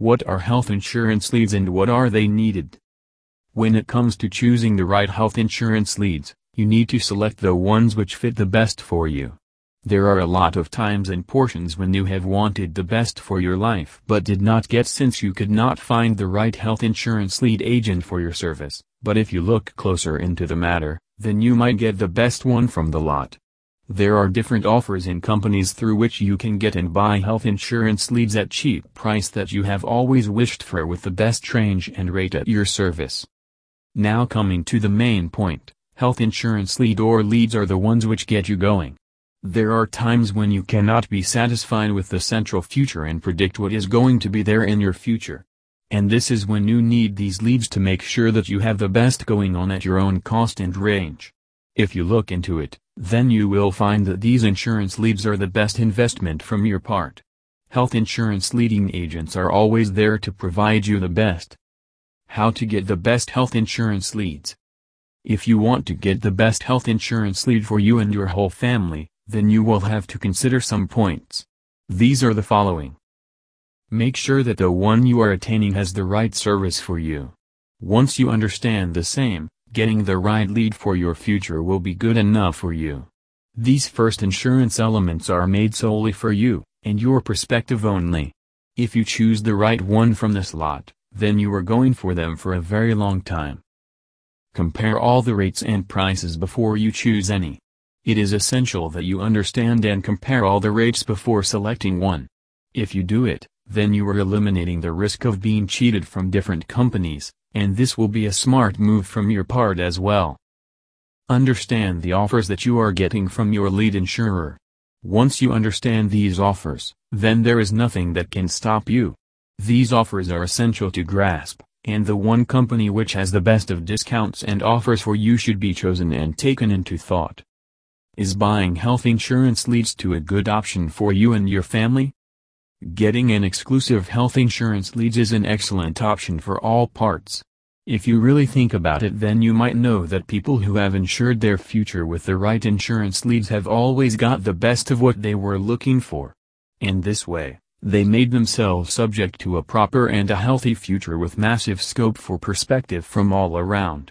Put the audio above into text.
What are health insurance leads and what are they needed? When it comes to choosing the right health insurance leads, you need to select the ones which fit the best for you. There are a lot of times and portions when you have wanted the best for your life but did not get since you could not find the right health insurance lead agent for your service, but if you look closer into the matter, then you might get the best one from the lot. There are different offers in companies through which you can get and buy health insurance leads at cheap price that you have always wished for with the best range and rate at your service. Now coming to the main point, health insurance lead or leads are the ones which get you going. There are times when you cannot be satisfied with the central future and predict what is going to be there in your future. And this is when you need these leads to make sure that you have the best going on at your own cost and range. If you look into it, then you will find that these insurance leads are the best investment from your part. Health insurance leading agents are always there to provide you the best. How to get the best health insurance leads. If you want to get the best health insurance lead for you and your whole family, then you will have to consider some points. These are the following. Make sure that the one you are attaining has the right service for you. Once you understand the same, getting the right lead for your future will be good enough for you. These first insurance elements are made solely for you, and your perspective only. If you choose the right one from this lot, then you are going for them for a very long time. Compare all the rates and prices before you choose any. It is essential that you understand and compare all the rates before selecting one. If you do it, then you are eliminating the risk of being cheated from different companies, and this will be a smart move from your part as well. Understand the offers that you are getting from your lead insurer. Once you understand these offers, then there is nothing that can stop you. These offers are essential to grasp, and the one company which has the best of discounts and offers for you should be chosen and taken into thought. Is buying health insurance leads to a good option for you and your family? Getting an exclusive health insurance leads is an excellent option for all parts. If you really think about it then you might know that people who have insured their future with the right insurance leads have always got the best of what they were looking for. In this way, they made themselves subject to a proper and a healthy future with massive scope for perspective from all around.